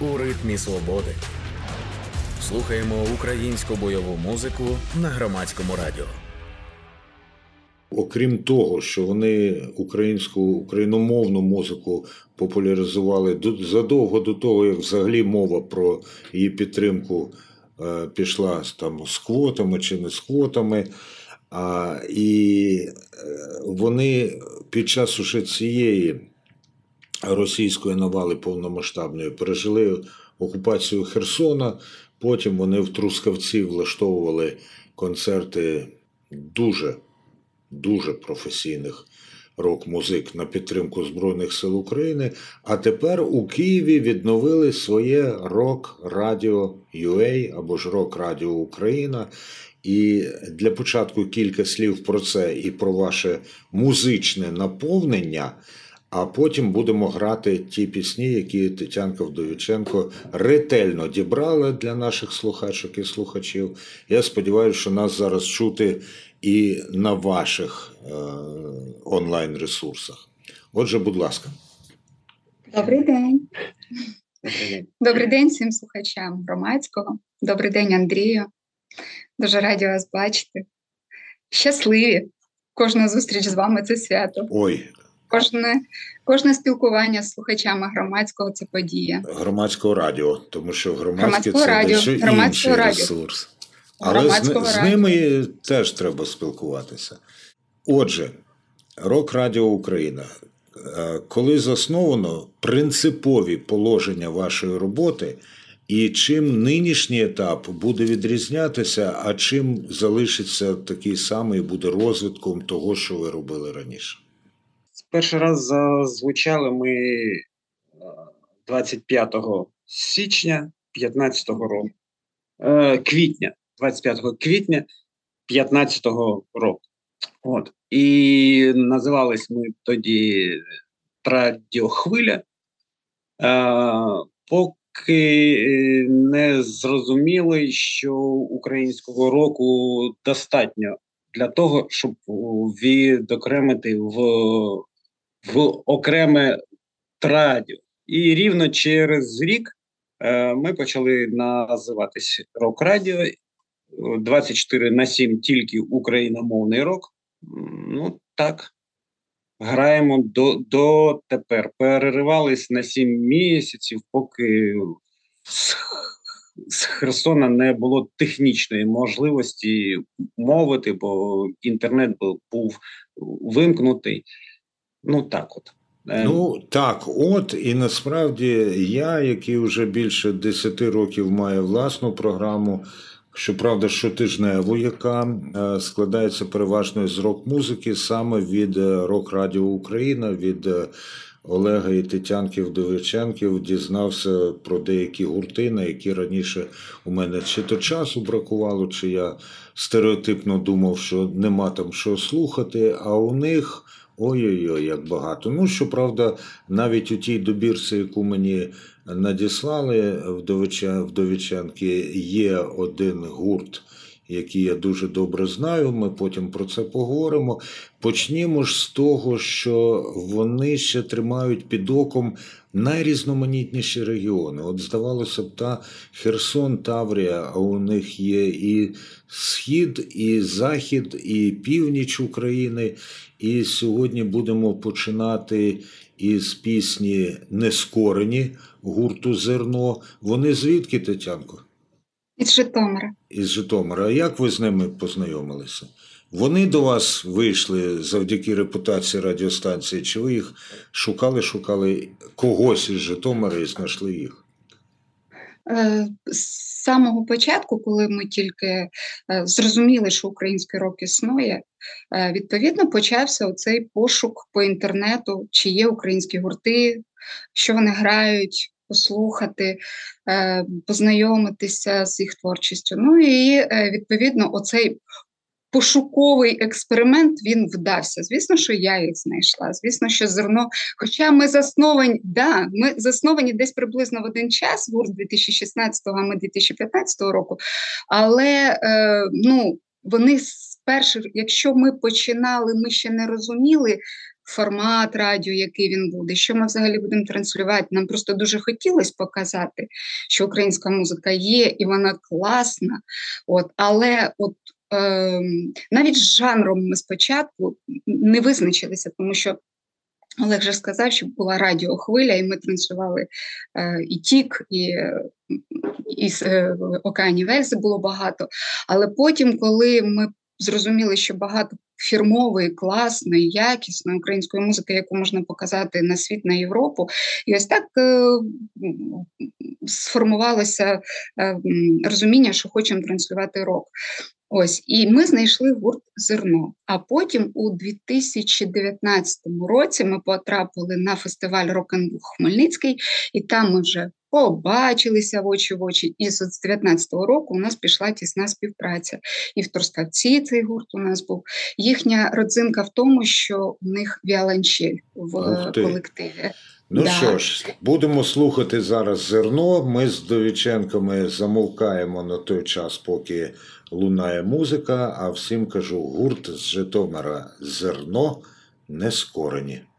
у ритмі свободи. Слухаємо українську бойову музику на громадському радіо. Окрім того, що вони українську україномовну музику популяризували задовго до того, як взагалі мова про її підтримку е, пішла там з квотами чи не з квотами. А, І е, вони під час уже цієї російської навали повномасштабної пережили окупацію Херсона. Потім вони в Трускавці влаштовували концерти дуже дуже професійних рок-музик на підтримку Збройних сил України. А тепер у Києві відновили своє рок-радіо UA або ж Рок-Радіо Україна. І для початку кілька слів про це і про ваше музичне наповнення. А потім будемо грати ті пісні, які Тетянка Вдовіченко ретельно дібрала для наших слухачок і слухачів. Я сподіваюся, що нас зараз чути і на ваших е, онлайн-ресурсах. Отже, будь ласка. Добрий день. Добрий день всім слухачам громадського. Добрий день, Андрію. Дуже раді вас бачити. Щасливі! Кожна зустріч з вами це свято. Ой. Кожне кожне спілкування з слухачами громадського це подія. Громадського радіо, тому що громадське це радіо, інший радіо. ресурс. Але з, з ними теж треба спілкуватися. Отже, Рок Радіо Україна. Е, коли засновано принципові положення вашої роботи, і чим нинішній етап буде відрізнятися, а чим залишиться такий самий буде розвитком того, що ви робили раніше? Перший раз зазвучали ми 25 е, січня 2015 року, е, квітня 25 квітня 2015 року. От. І називались ми тоді Радіохвиля, поки не зрозуміли, що українського року достатньо для того, щоб відокремити в в окреме радіо. І рівно через рік е, ми почали називатись Рок Радіо 24 на 7 тільки україномовний рок. Ну так, граємо до до тепер. Переривались на 7 місяців, поки з, з Херсона не було технічної можливості мовити, бо інтернет був вимкнутий. Ну так от. Ем. Ну так, от і насправді я, який вже більше 10 років має власну програму Щоправда, щотижневу, яка е, складається переважно з рок-музики, саме від е, Рок Радіо Україна, від е, Олега і Тетянки Вдовиченків дізнався про деякі гурти, на які раніше у мене чи то часу бракувало, чи я стереотипно думав, що нема там що слухати, а у них. Ой-ой-ой, як багато. Ну, щоправда, навіть у тій добірці, яку мені надіслали вдовиченки, є один гурт, який я дуже добре знаю. Ми потім про це поговоримо. Почнімо ж з того, що вони ще тримають під оком найрізноманітніші регіони. От, здавалося б, та Херсон, Таврія, а у них є і схід, і захід, і північ України. І сьогодні будемо починати із пісні Нескорені гурту Зерно. Вони звідки, Тетянко? Із Житомира. Із Житомира. А як ви з ними познайомилися? Вони до вас вийшли завдяки репутації радіостанції, чи ви їх шукали, шукали когось із Житомира і знайшли їх? Е, з самого початку, коли ми тільки е, зрозуміли, що український рок існує, е, відповідно почався оцей пошук по інтернету, чи є українські гурти, що вони грають, послухати, познайомитися з їх творчістю. Ну і відповідно, оцей пошуковий експеримент він вдався. Звісно, що я їх знайшла. Звісно, що зерно. Хоча ми засновані, да, ми засновані десь приблизно в один час, гурт 2016-го, а ми 2015 року. Але е, ну, вони спершу, якщо ми починали, ми ще не розуміли. формат радіо, який він буде, що ми взагалі будемо транслювати. Нам просто дуже хотілося показати, що українська музика є і вона класна. От, Але от навіть з жанром ми спочатку не визначилися, тому що. Олег вже сказав, що була радіохвиля, і ми транслювали е, і Тік, і і е, Океані Вельзи було багато. Але потім, коли ми зрозуміли, що багато фірмової, класної, якісної української музики, яку можна показати на світ, на Європу. І ось так е, сформувалося е, розуміння, що хочемо транслювати рок. Ось, і ми знайшли гурт зерно. А потім, у 2019 році, ми потрапили на фестиваль Рок-н-Бух Хмельницький, і там ми вже побачилися в очі в очі. І з 19-го року у нас пішла тісна співпраця. І в Трускавці цей гурт у нас був. Їхня родзинка в тому, що у них віолончель в колективі. Ну да. що ж, будемо слухати зараз зерно. Ми з Довіченками замовкаємо на той час, поки лунає музика. А всім кажу: гурт з Житомира зерно нескорені. Господи,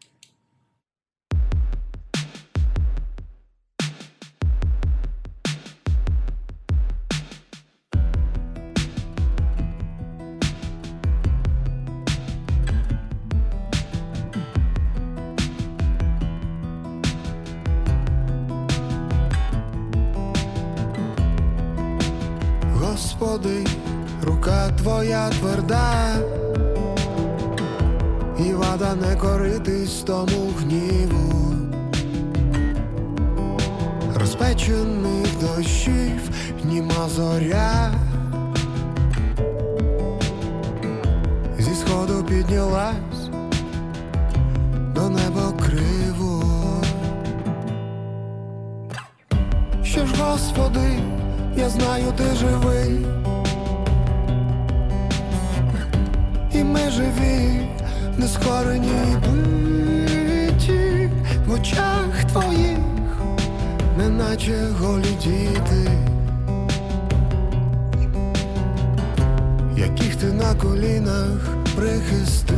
ти на колінах прихистив.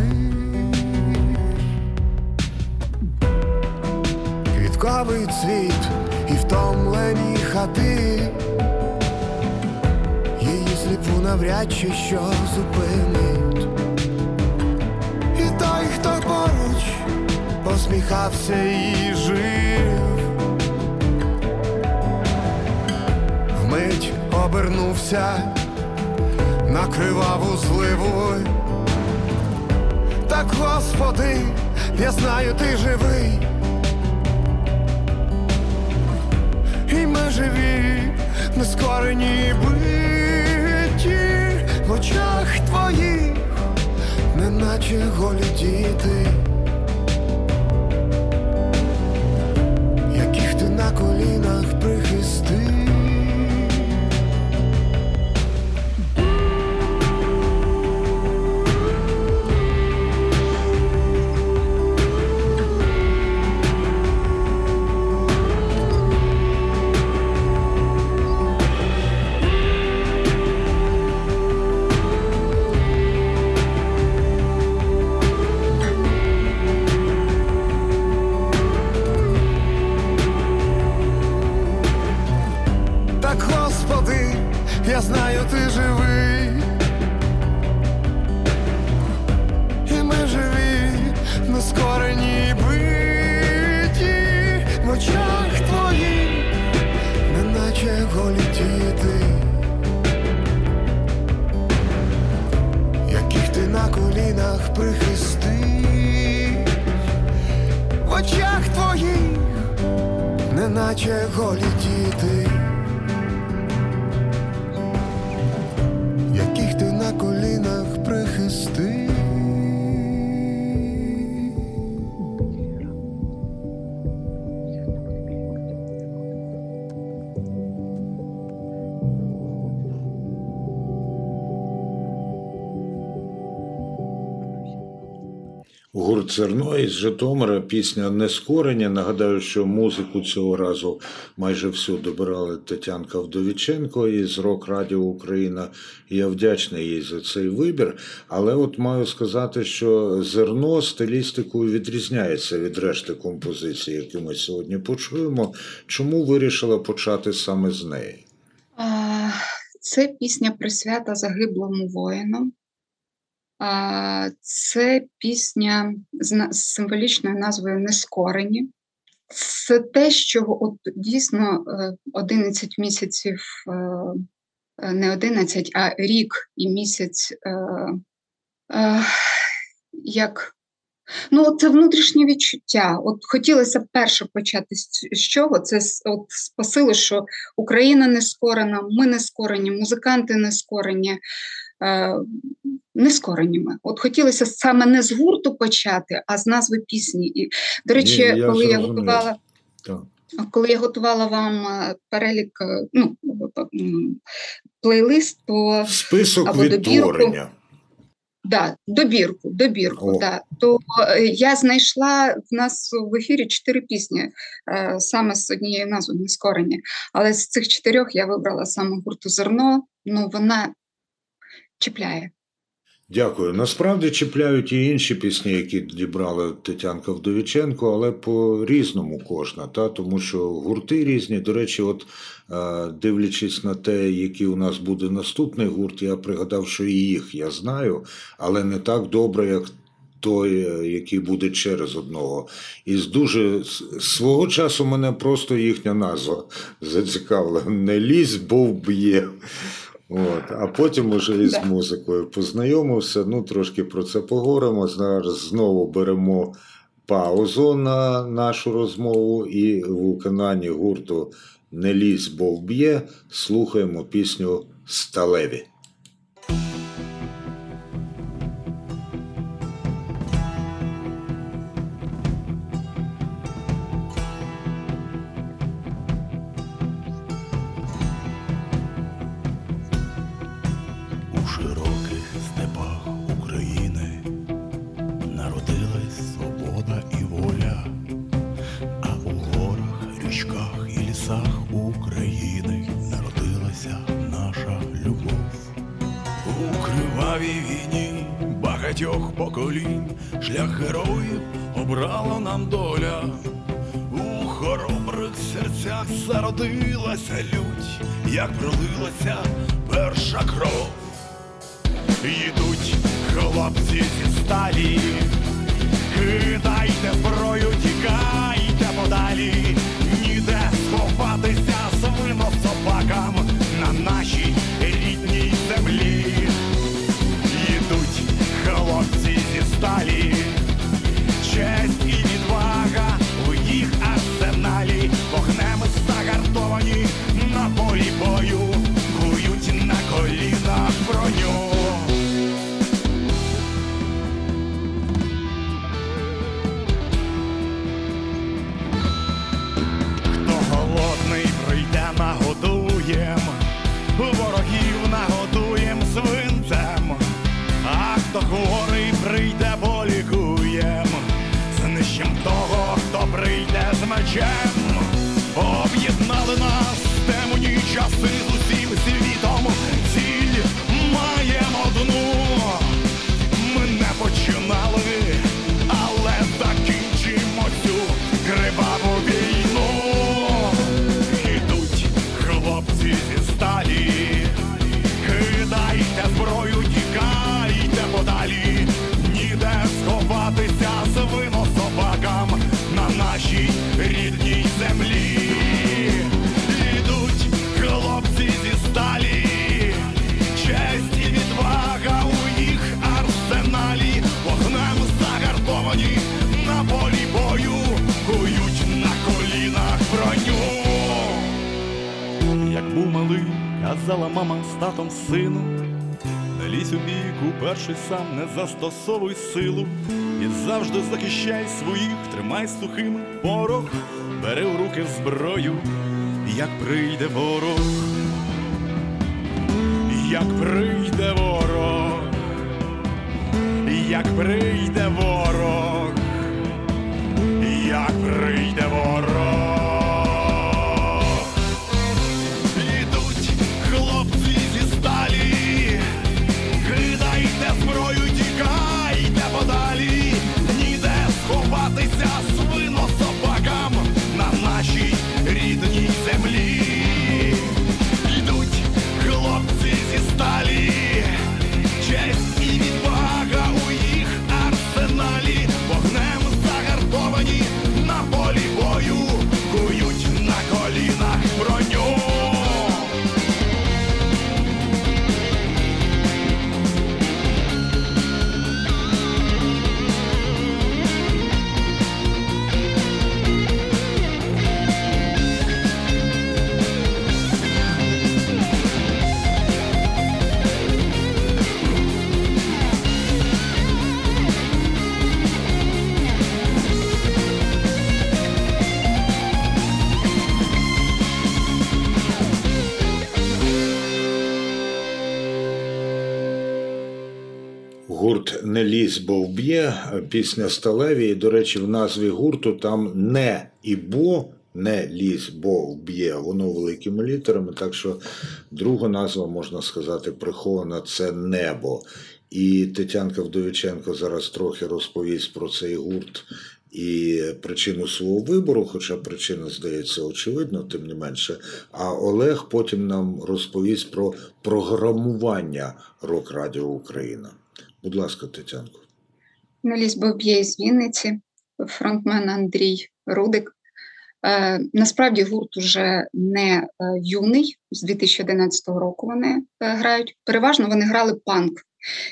Квітковий цвіт і втомлені хати її сліпу навряд чи що зупинить. І той, хто поруч посміхався і жив, вмить обернувся на криваву зливу. Так, Господи, я знаю, ти живий. І ми живі, нескорені бий в очах твоїх, неначе голі діти, яких ти на колінах прихистив. Так, Господи, я знаю, ти живий, і ми живі, но скорені биті. В очах твоїх, неначе голі діти, яких ти на колінах прихистив, в очах твоїх, неначе голі діти. Гурт Зерно із Житомира, пісня Нескорення. Нагадаю, що музику цього разу майже всю добирали Тетянка Вдовіченко із Рок Радіо Україна. Я вдячний їй за цей вибір. Але от маю сказати, що зерно стилістикою відрізняється від решти композицій, які ми сьогодні почуємо. Чому вирішила почати саме з неї? Це пісня присвята загиблому воїну. Це пісня з символічною назвою Нескорені. Це те, що от дійсно е, 11 місяців, е, е, не 11, а рік і місяць, е, е, як Ну, це внутрішнє відчуття. От хотілося б перше почати з чого? Це от з посилу, що Україна не скорена, ми не скорені, музиканти не скорені, е, не скорені. От хотілося саме не з гурту почати, а з назви пісні. І, до речі, Ні, я коли я готувала. Так. Коли я готувала вам е, перелік, е, ну, плейлист, то Список Або добірку. відтворення. Да, добірку, добірку, О. да. То е, я знайшла в нас в ефірі чотири пісні е, саме з однією назвою Нескорені. Але з цих чотирьох я вибрала саме гурту зерно. Ну, вона чіпляє. Дякую. Насправді чіпляють і інші пісні, які дібрала Тетянка Вдовіченко, але по-різному кожна, та? тому що гурти різні. До речі, от е, дивлячись на те, який у нас буде наступний гурт, я пригадав, що і їх я знаю, але не так добре, як той, е, який буде через одного. І з дуже свого часу мене просто їхня назва зацікавила. Не лізь, бо вб'є. От, а потім уже із музикою познайомився. Ну, трошки про це поговоримо. Зараз знову беремо паузу на нашу розмову і в виконанні гурту Не лізь, бо вб'є слухаємо пісню Сталеві. Прийде казала мама з татом сину, не лізь у бік, перший сам не застосовуй силу. І завжди захищай своїх, тримай сухим порох, бери у руки зброю, як прийде ворог, як прийде ворог, як прийде ворог, як прийде ворог, Гурт не лізь, бо вб'є, пісня Сталеві. І, до речі, в назві гурту там не і бо, не лізь, бо вб'є. Воно великими літерами. Так що друга назва, можна сказати, прихована це небо. І Тетянка Вдовіченко зараз трохи розповість про цей гурт і причину свого вибору, хоча причина здається очевидно, тим не менше. А Олег потім нам розповість про програмування Рок Радіо Україна. Будь ласка, Тетянко. Налізь Боб'є з Вінниці, фронтмен Андрій Рудик. Е, насправді гурт уже не е, юний, з 2011 року вони е, грають. Переважно вони грали панк,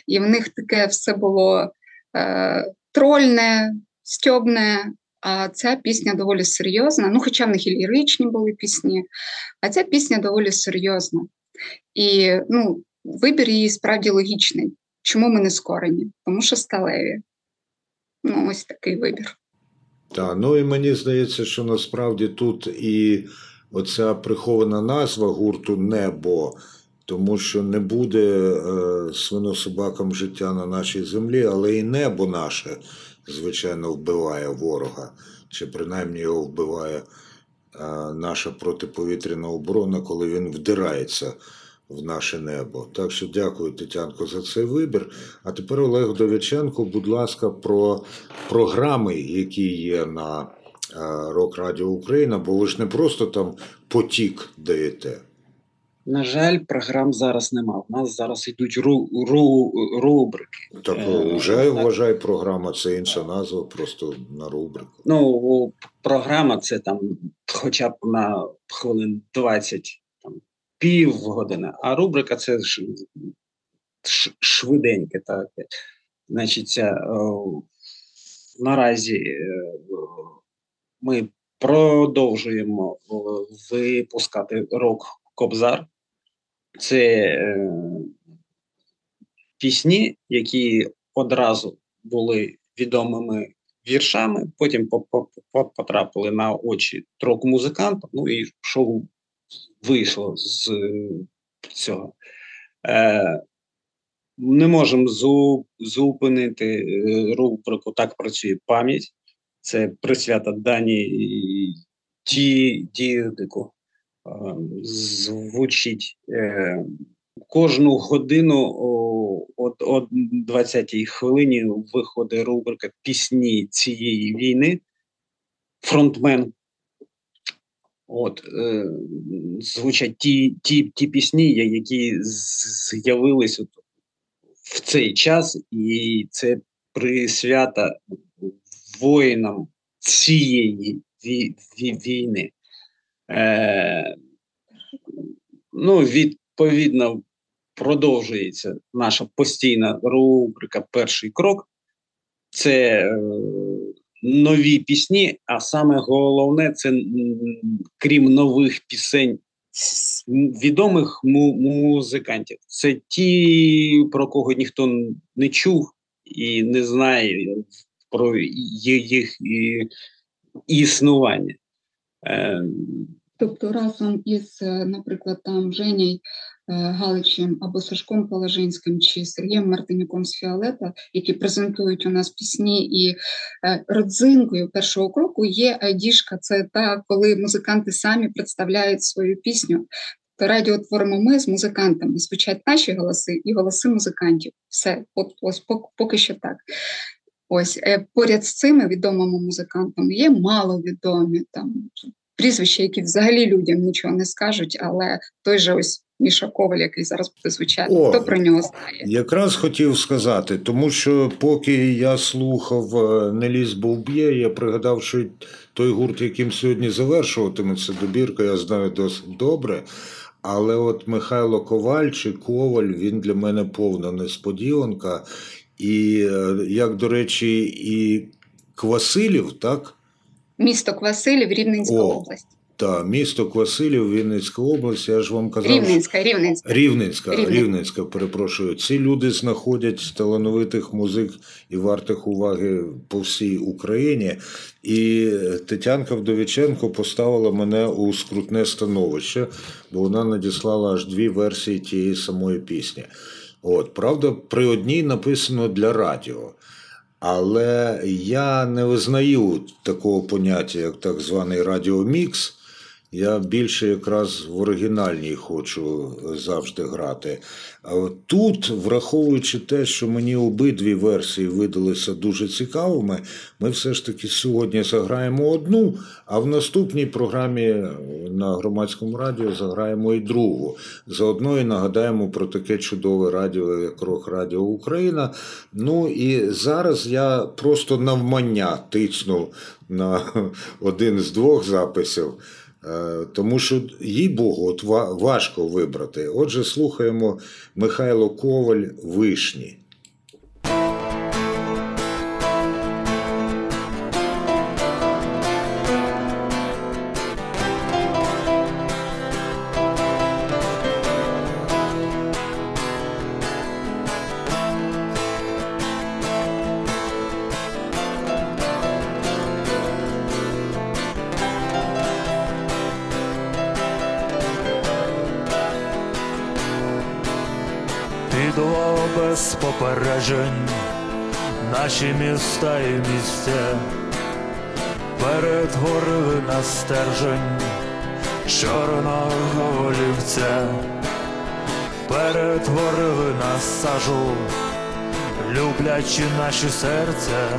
і в них таке все було е, трольне, стьобне. А ця пісня доволі серйозна. Ну, хоча в них і ліричні були пісні, а ця пісня доволі серйозна. І ну, вибір її справді логічний. Чому ми не скорені? Тому що сталеві. Ну, ось такий вибір. Так, ну і мені здається, що насправді тут і оця прихована назва гурту Небо, тому що не буде е, свинособакам життя на нашій землі, але і небо наше, звичайно, вбиває ворога, чи принаймні його вбиває е, наша протиповітряна оборона, коли він вдирається в наше небо. Так що дякую, Тетянко, за цей вибір. А тепер Олег Довіченко, будь ласка, про програми, які є на Рок Радіо Україна, бо ви ж не просто там потік даєте. На жаль, програм зараз нема. У нас зараз йдуть ру, ру, рубрики. Так Е, вже вважай програма, це інша назва, просто на рубрику. Ну, програма це там хоча б на хвилин 20, там, пів години, а рубрика це швиденьке. Так. Значить, о, наразі е, ми продовжуємо випускати рок Кобзар. Це е, пісні, які одразу були відомими віршами, потім по- по- по- потрапили на очі трок музикантам, ну і шоу вийшло з е, цього. Е, не можемо зу, зупинити е, рубрику Так працює пам'ять. Це присвята Дані Ді, Дідику. Е, Звучить кожну годину о, о 20-й хвилині виходить рубрика Пісні цієї війни. Фронтмен. От, е, звучать ті, ті, ті пісні, які з'явились от в цей час, і це присвята воїнам цієї ві, ві, війни. Е, ну, відповідно, продовжується наша постійна рубрика Перший крок. Це е, нові пісні, а саме головне, це крім нових пісень відомих му- музикантів. Це ті, про кого ніхто не чув і не знає про їх існування. Е, Тобто разом із, е, наприклад, там Женєю Галичем або Сашком Положинським чи Сергієм Мартинюком з Фіолета, які презентують у нас пісні, і е, родзинкою першого кроку є айдішка. Це та, коли музиканти самі представляють свою пісню. То радіо творимо ми з музикантами. Звучать наші голоси і голоси музикантів. Все, от ось поки що так. Ось поряд з цими відомими музикантами є маловідомі там прізвища, які взагалі людям нічого не скажуть, але той же ось Міша Коваль, який зараз буде звучати, О, хто про нього знає? Якраз хотів сказати, тому що поки я слухав е, Неліс Бовб'є, я пригадав, що той гурт, яким сьогодні завершуватиметься добірка, я знаю досить добре. Але от Михайло Коваль чи Коваль він для мене повна несподіванка. І е, як, до речі, і Квасилів, так? Місто Квасилів, Рівненська О, область. Так, місто Квасилів, Вінницька область, я ж вам казав. Рівненська, Рівненська. Рівненська, Рівненська, Рівненська, перепрошую. Ці люди знаходять талановитих музик і вартих уваги по всій Україні. І Тетянка Вдовіченко поставила мене у скрутне становище, бо вона надіслала аж дві версії тієї самої пісні. От, Правда, при одній написано для радіо. Але я не визнаю такого поняття, як так званий радіомікс. Я більше якраз в оригінальній хочу завжди грати. Тут, враховуючи те, що мені обидві версії видалися дуже цікавими, ми все ж таки сьогодні заграємо одну, а в наступній програмі на громадському радіо заграємо і другу. Заодно і нагадаємо про таке чудове радіо, як Рок Радіо Україна. Ну і зараз я просто навмання тицну на один з двох записів. Е, тому що, їй Богу, от важко вибрати. Отже, слухаємо Михайло Коваль Вишні. Попереджень, наші міста і місця, перетворили на стержень чорного олівця, перетворили на сажу, люблячи наші серця,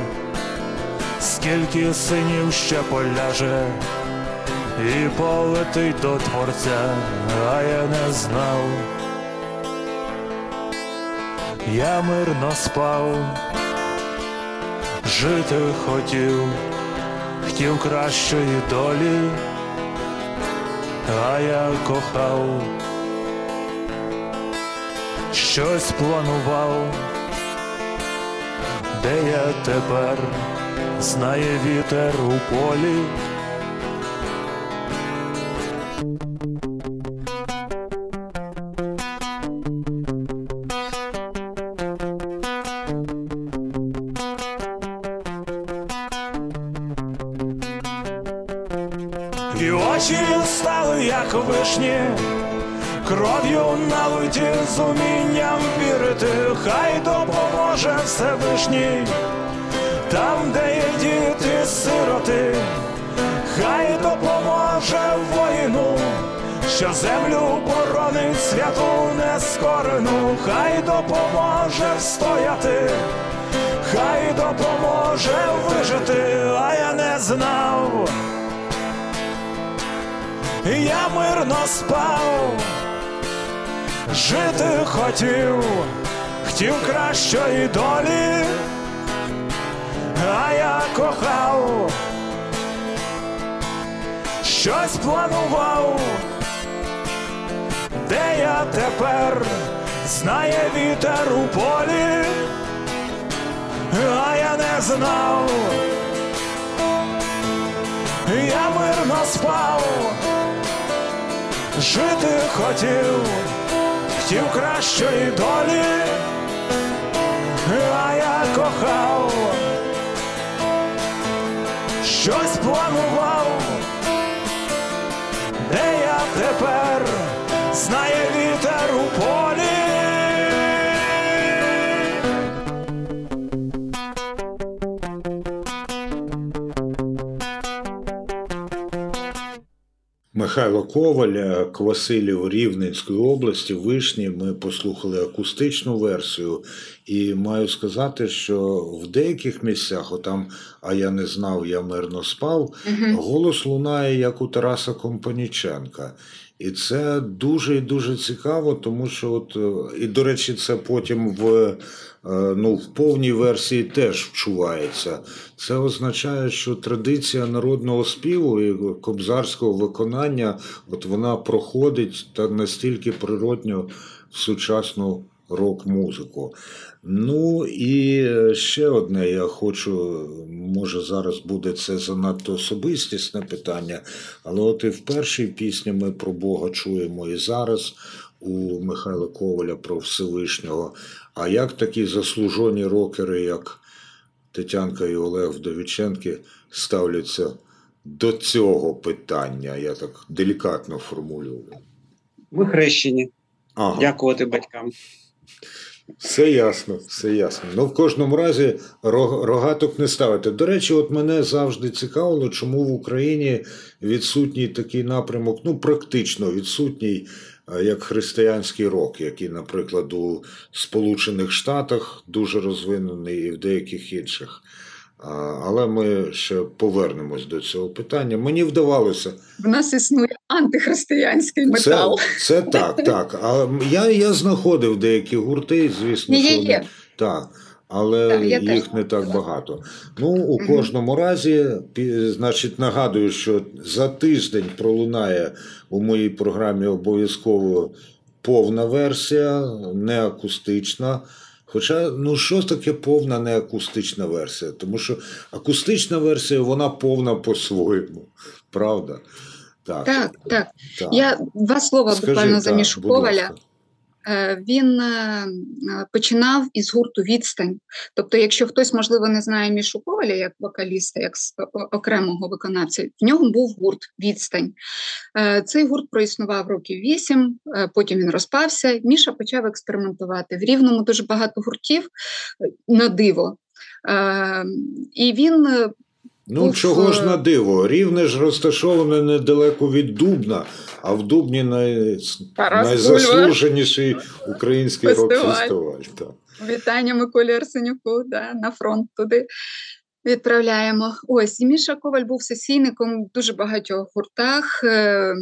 скільки синів ще поляже. І полетить до творця, а я не знав я мирно спав, жити хотів, хотів кращої долі, а я кохав, щось планував, де я тепер знає вітер у полі. Хай допоможе воїну, що землю боронить святу нескорену, хай допоможе стояти, хай допоможе вижити, а я не знав я мирно спав, жити хотів, хотів кращої долі, а я кохав, щось планував, де я тепер? Знає вітер у полі, а я не знав. Я мирно спав. Жити хотів, хотів кращої долі, а я кохав, щось планував, тепер знає вітер у полі. Михайло Коваля, Квасилів Рівненської області, вишні. Ми послухали акустичну версію і маю сказати, що в деяких місцях, отам, а я не знав, я мирно спав, Мгм. голос лунає як у Тараса Компаніченка. І це дуже і дуже цікаво, тому що от е, і до речі, це потім в, е, ну, в повній версії теж вчувається. Це означає, що традиція народного співу і кобзарського виконання, от вона проходить та настільки природньо в сучасну рок-музику. Ну і ще одне я хочу, може зараз буде це занадто особистісне питання, але от і в першій пісні ми про Бога чуємо і зараз у Михайла Коваля про Всевишнього. А як такі заслужені рокери, як Тетянка і Олег Вдовіченки, ставляться до цього питання? Я так делікатно формулюю. Ми хрещені. Ага. Дякувати батькам. Все ясно, все ясно. Ну, в кожному разі ро- рогаток не ставити. До речі, от мене завжди цікавило, чому в Україні відсутній такий напрямок, ну практично відсутній, е, як християнський рок, який, наприклад, у Сполучених Штатах дуже розвинений і в деяких інших. Але ми ще повернемось до цього питання. Мені вдавалося В нас існує антихристиянський метал. це так, так. А я, я знаходив деякі гурти, звісно, є, що вони- є. так. Але Так, їх не так багато. Ну, у кожному разі, значить, нагадую, що за тиждень пролунає у моїй програмі обов'язково повна версія, не акустична. Хоча, ну що таке повна не акустична версія? Тому що акустична версія, вона повна по-своєму. Правда? Так. Так, так. так. Я два слова Скажи, буквально за так, Мішу будь Коваля. Е, Він е, е, починав із гурту Відстань. Тобто, якщо хтось, можливо, не знає Мішу Коваля як вокаліста, як окремого виконавця, в нього був гурт Відстань. Цей гурт проіснував років вісім, потім він розпався. Міша почав експериментувати. В Рівному дуже багато гуртів на диво. І він Ну, був, чого ж е, на диво? Рівне ж розташоване недалеко від Дубна, а в Дубні най... Найзаслуженіший український Фестиваль. рок-фестиваль. Так. Вітання Миколі Арсенюку да, на фронт туди відправляємо. Ось і Міша Коваль був сесійником в дуже багатьох гуртах. е,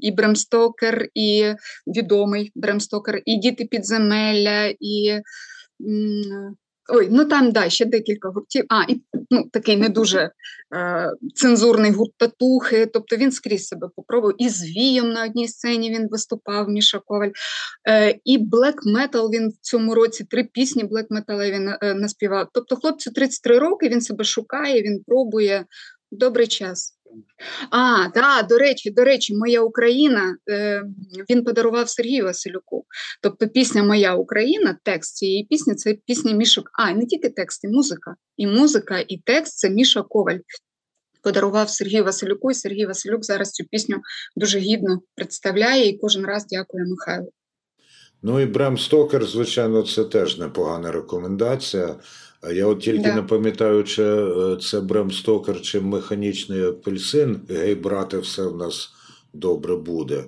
І Бремстокер, і відомий Бремстокер, і Діти підземелля, і. Ой, ну там да, ще декілька гуртів. А, і ну, такий не дуже е, цензурний гурт татухи. Тобто він скрізь себе попробував. І з Вієм на одній сцені він виступав, Міша Коваль. Е, і блек метал він в цьому році три пісні блек метала він е, наспівав. Тобто, хлопцю 33 роки, він себе шукає, він пробує. Добрий час. А, так, до речі, до речі, моя Україна е, він подарував Сергію Василюку. Тобто пісня Моя Україна, текст цієї пісні це пісня Мішок. А, і не тільки текст, і музика. І музика, і текст це Міша Коваль. Подарував Сергію Василюку, і Сергій Василюк зараз цю пісню дуже гідно представляє і кожен раз дякує Михайлу. Ну і Брем Стокер, звичайно, це теж непогана рекомендація. Я от тільки Да. не пам'ятаю, чи е, це Брем Стокер, чи механічний апельсин. Гей, брате, все в нас добре буде. Е,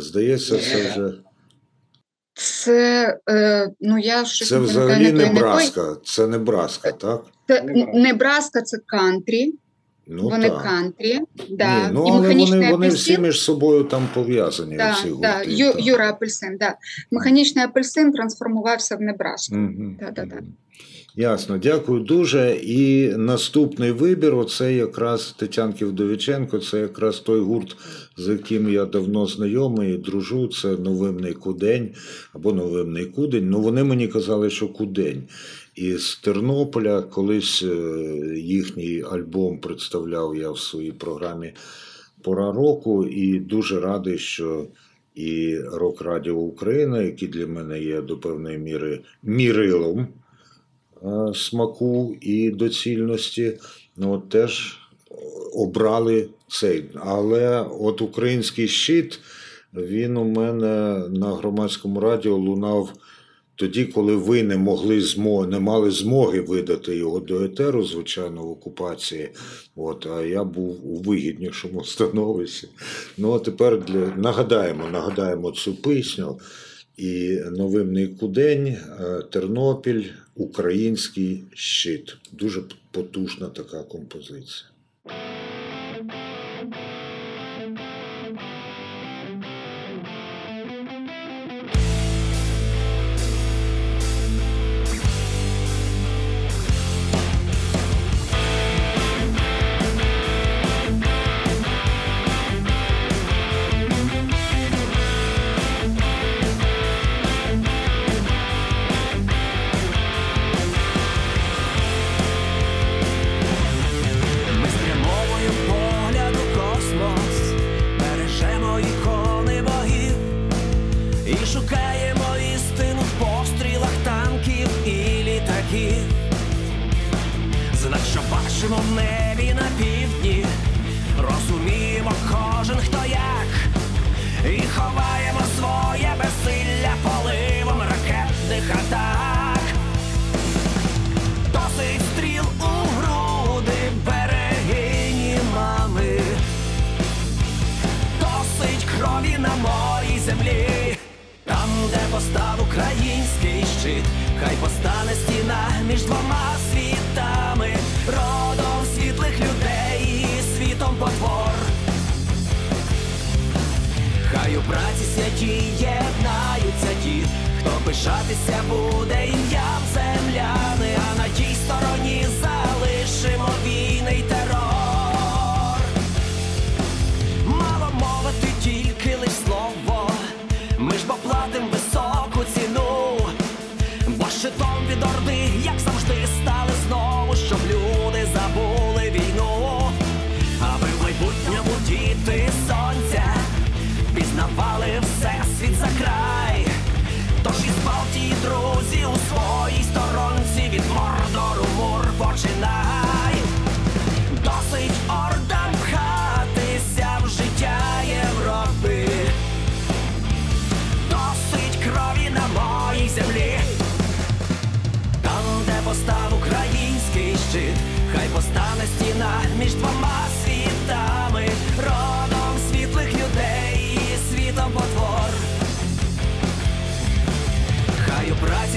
Здається, це вже Це, е, ну я щось це взагалі не той. Браска. Це не Браска, так? Це. Небраска це кантрі, Ну, вони так. кантрі. Да. Ні, ну, і але механічний вони, вони всі між собою там пов'язані. Да, да, гурти, Ю, так. Юра Апельсин, да. Механічний апельсин трансформувався в Небраску. Мгм, Да-да-да. Ясно, дякую дуже. І наступний вибір оце якраз Тетянки Вдовіченко, це якраз той гурт, з яким я давно знайомий, дружу. Це новинний кудень або новинний кудень. Ну вони мені казали, що кудень. І з Тернополя колись е, їхній альбом представляв я в своїй програмі Пора року, і дуже радий, що і Рок Радіо Україна, який для мене є до певної міри мірилом е, смаку і доцільності, ну, от теж обрали цей. Але от український щит, він у мене на громадському радіо лунав тоді, коли ви не могли змо, не мали змоги видати його до етеру, звичайно, в окупації, от, а я був у вигіднішому становищі. Ну а тепер для... нагадаємо, нагадаємо цю пісню. І новим Нікудень, е, Тернопіль, Український щит. Дуже потужна така композиція.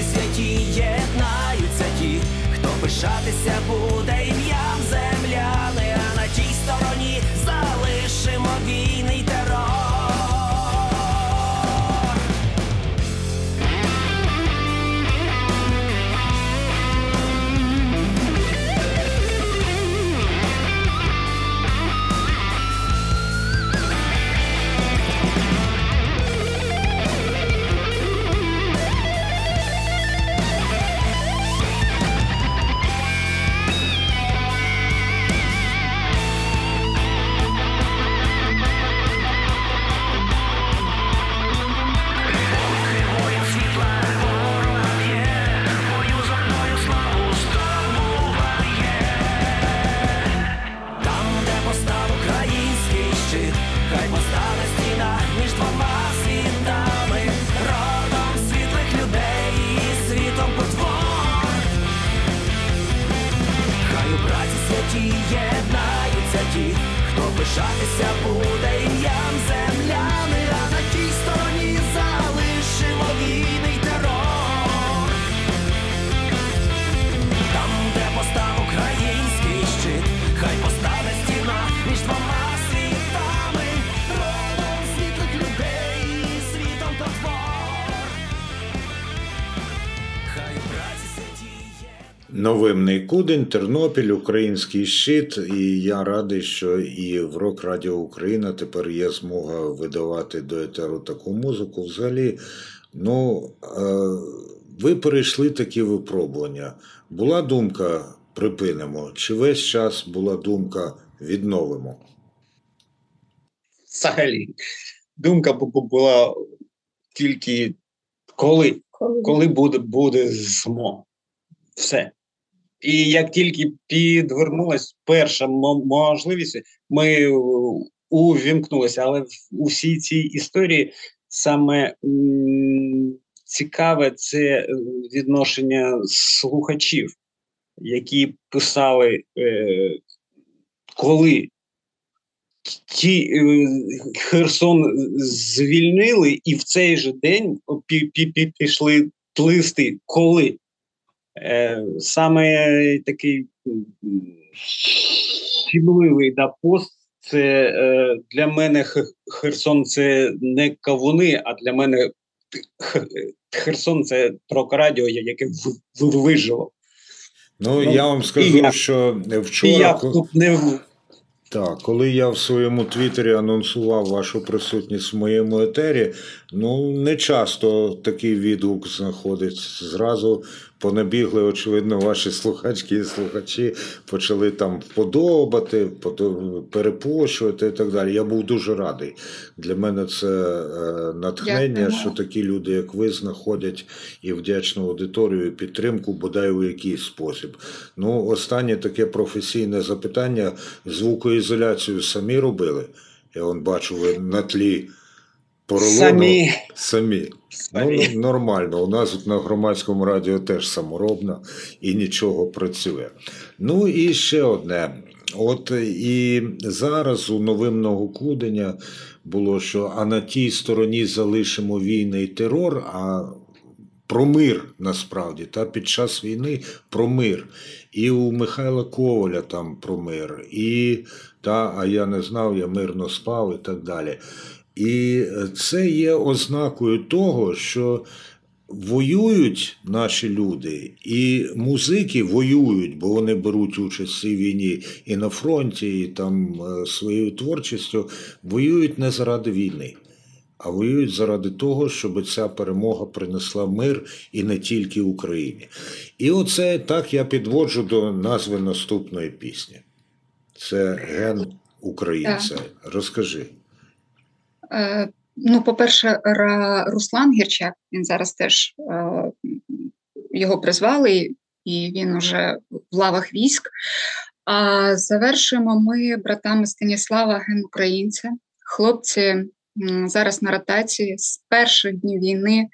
святі єднаються ті, хто пишатися буде. Já que se a bunda. Новим Нейкудин, Тернопіль, Український щит. І я радий, що і в Рок Радіо Україна тепер є змога видавати до етеру таку музику. Взагалі, ну е, ви перейшли такі випробування. Була думка припинимо, чи весь час була думка відновимо? Взагалі, думка була тільки коли, коли буде, буде змога. Все і як тільки підвернулась перша можливість, ми увімкнулися. Але у всій цій історії саме цікаве це е, відношення слухачів, які писали, е, коли ті е, Херсон звільнили, і в цей же день пішли листи, коли саме такий щемливий да, пост. Це е, для мене Херсон це не кавуни, а для мене Херсон це трок-радіо, яке в- в- вижило. Ну, Ну, я вам скажу, я- що І вчора. я тут не Так, коли я в своєму твіттері анонсував вашу присутність в моєму етері, ну не часто такий відгук знаходиться. Зразу понабігли, очевидно, ваші слухачки і слухачі почали там вподобати, подо- перепощувати і так далі. Я був дуже радий. Для мене це е, натхнення, Дякуємо. що такі люди, як ви, знаходять і вдячну аудиторію, і підтримку, бодай у якийсь спосіб. Ну, останнє таке професійне запитання: звукоізоляцію самі робили? Я вон бачу, ви на тлі поролону. самі. Самі. Самі. Ну, нормально. У нас тут на громадському радіо теж саморобно і нічого працює. Ну і ще одне. От і зараз у новим Новокудення було, що а на тій стороні залишимо війни і терор, а про мир насправді. Та під час війни про мир. І у Михайла Коваля там про мир, і та, а я не знав, я мирно спав і так далі. І це є ознакою того, що воюють наші люди, і музики воюють, бо вони беруть участь в цій війні і на фронті, і там е, своєю творчістю, воюють не заради війни, а воюють заради того, щоб ця перемога принесла мир і не тільки Україні. І оце так я підводжу до назви наступної пісні. Це ген українця. Розкажи. Е, Ну, по-перше, Руслан Гірчак, він зараз теж е, його призвали, і він уже в лавах військ. А завершуємо ми братами Станіслава Ген Українця. Хлопці зараз на ротації з перших днів війни.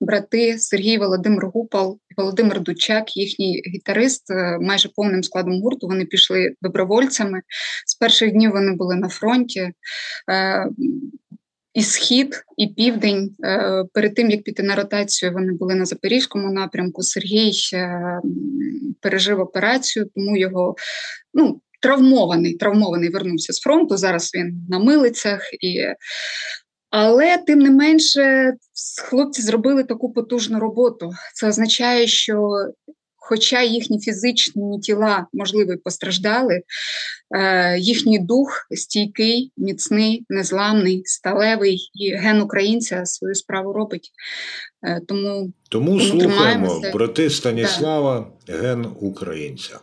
Брати Сергій Володимир Гупал і Володимир Дучак, їхній гітарист, е, майже повним складом гурту. Вони пішли добровольцями. З перших днів вони були на фронті. Е, і схід, і південь. Е, Перед тим як піти на ротацію, вони були на запорізькому напрямку. Сергій пережив операцію, тому його ну, травмований, травмований вернувся з фронту. Зараз він на милицях і. Але тим не менше, хлопці зробили таку потужну роботу. Це означає, що, хоча їхні фізичні тіла, можливо, постраждали, е, їхній дух стійкий, міцний, незламний, сталевий, і ген українця свою справу робить. Е, тому Тому Тому слухаємо брати Станіслава, ген українця.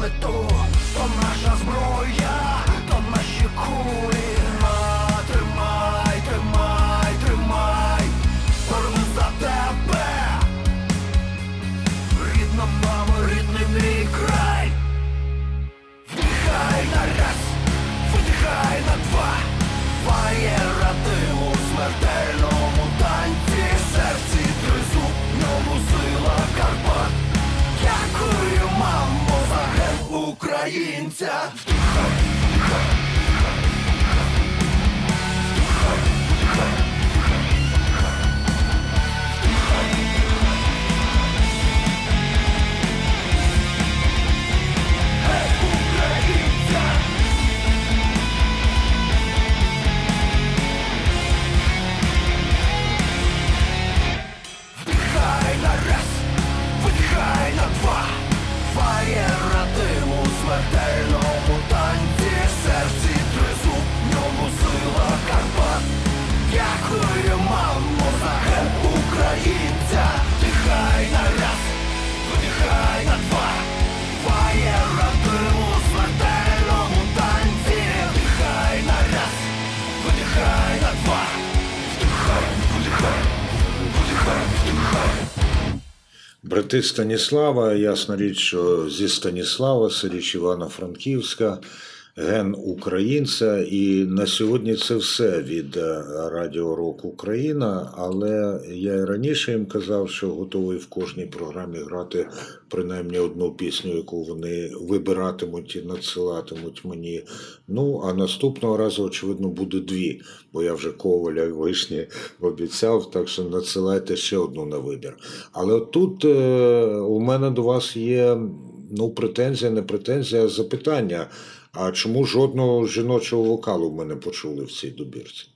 suelto Брати Станіслава, ясна річ, що зі Станіслава, Сиріч річ Івано-Франківська, ген українця. І на сьогодні це все від е, Радіо Рок Україна. Але я і раніше їм казав, що готовий в кожній програмі грати принаймні одну пісню, яку вони вибиратимуть і надсилатимуть мені. Ну а наступного разу, очевидно, буде дві, бо я вже коваля вишні обіцяв, так що надсилайте ще одну на вибір. Але тут е, у мене до вас є ну, претензія, не претензія, а запитання. А чому жодного жіночого вокалу ми не почули в цій добірці?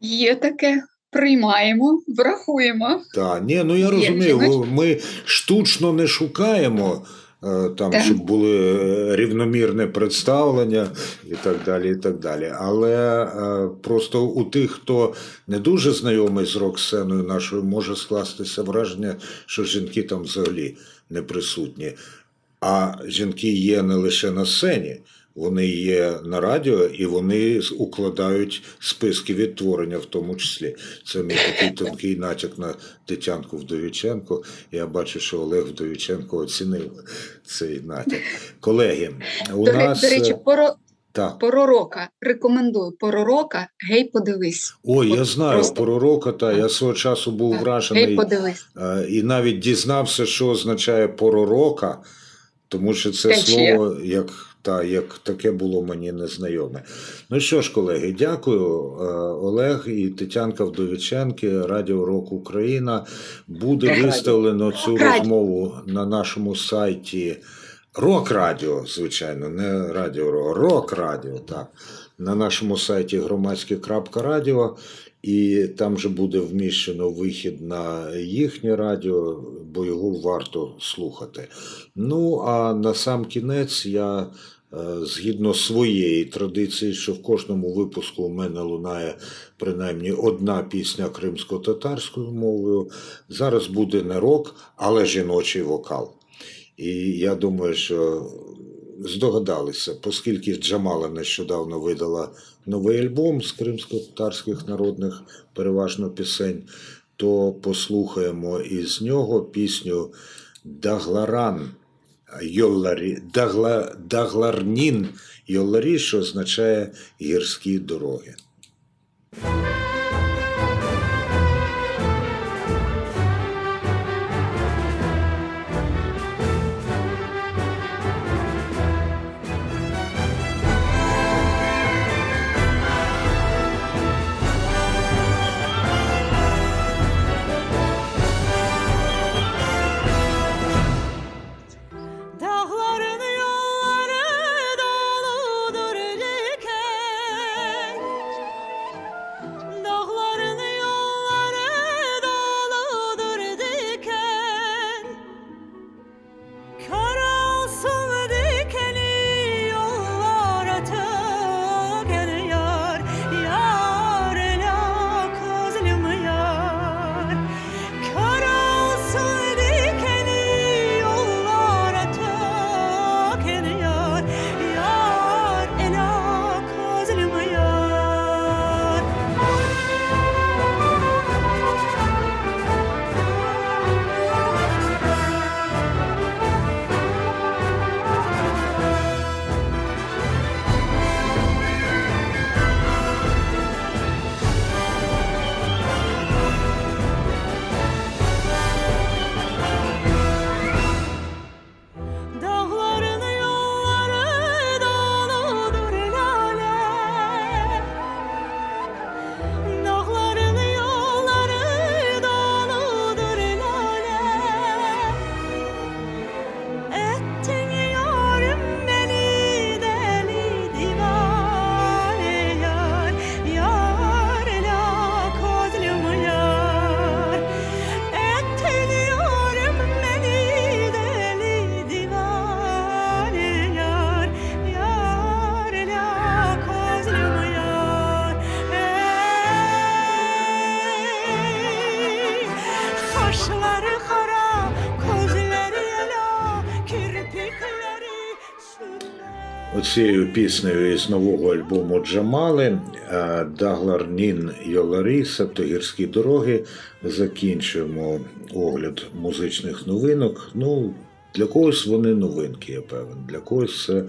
Є таке. Приймаємо, врахуємо. Так, ні, ну я Є розумію, жіночі. ми штучно не шукаємо. е, Там, Так. щоб були е, рівномірне представлення і так далі. і так далі. Але е, просто у тих, хто не дуже знайомий з рок-сценою нашою, може скластися враження, що жінки там взагалі не присутні. А жінки є не лише на сцені, вони є на радіо і вони укладають списки відтворення, в тому числі. Це мій такий тонкий натяк на Тетянку Вдовіченко. Я бачу, що Олег Вдовіченко оцінив цей натяк. Колеги, у До, нас до речі, е, поро, так. поророка. Рекомендую поророка. Гей, подивись. Ой, я знаю просто- пророка, та я свого часу був Так, вражений. Гей, подивись. Е, І навіть дізнався, що означає пророка, тому що це Течія. слово як, та, як таке було мені незнайоме. Ну що ж, колеги, дякую. Е, Олег і Тетянка Вдовіченки, Радіо Рок Україна. Буде виставлено цю розмову на нашому сайті. Рок Радіо, звичайно, не Радіо Рок, Рок Радіо, так. На нашому сайті громадське.радіо. І там же буде вміщено вихід на їхнє радіо, бо його варто слухати. Ну а на сам кінець я. е, Згідно своєї традиції, що в кожному випуску у мене лунає принаймні одна пісня кримсько-татарською мовою. Зараз буде не рок, але жіночий вокал. І я думаю, що здогадалися, оскільки Джамала нещодавно видала новий альбом з кримсько-татарських народних переважно пісень, то послухаємо із нього пісню Дагларан Йолларі, Дагла, Дагларнін Йолларі, що означає гірські дороги. Оцією піснею із нового альбому Джамали Даглар Нін Йоларі Септогірські дороги. Закінчуємо огляд музичних новинок. Ну, для когось вони новинки, я певен. Для когось це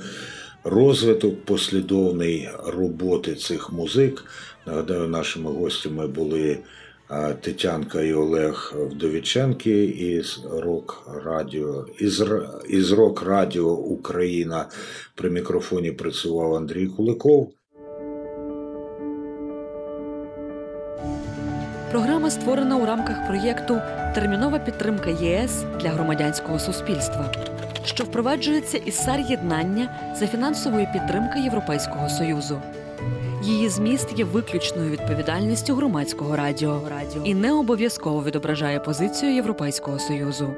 розвиток послідовний роботи цих музик. Нагадаю, нашими гостями були Тетянка і Олег Вдовіченки із Рок Радіо із, із Рок Радіо Україна. При мікрофоні працював Андрій Куликов. Програма створена у рамках проєкту Термінова підтримка ЄС для громадянського суспільства, що впроваджується із САР єднання за фінансової підтримки Європейського Союзу. Її зміст є виключною відповідальністю громадського радіо і не обов'язково відображає позицію Європейського Союзу.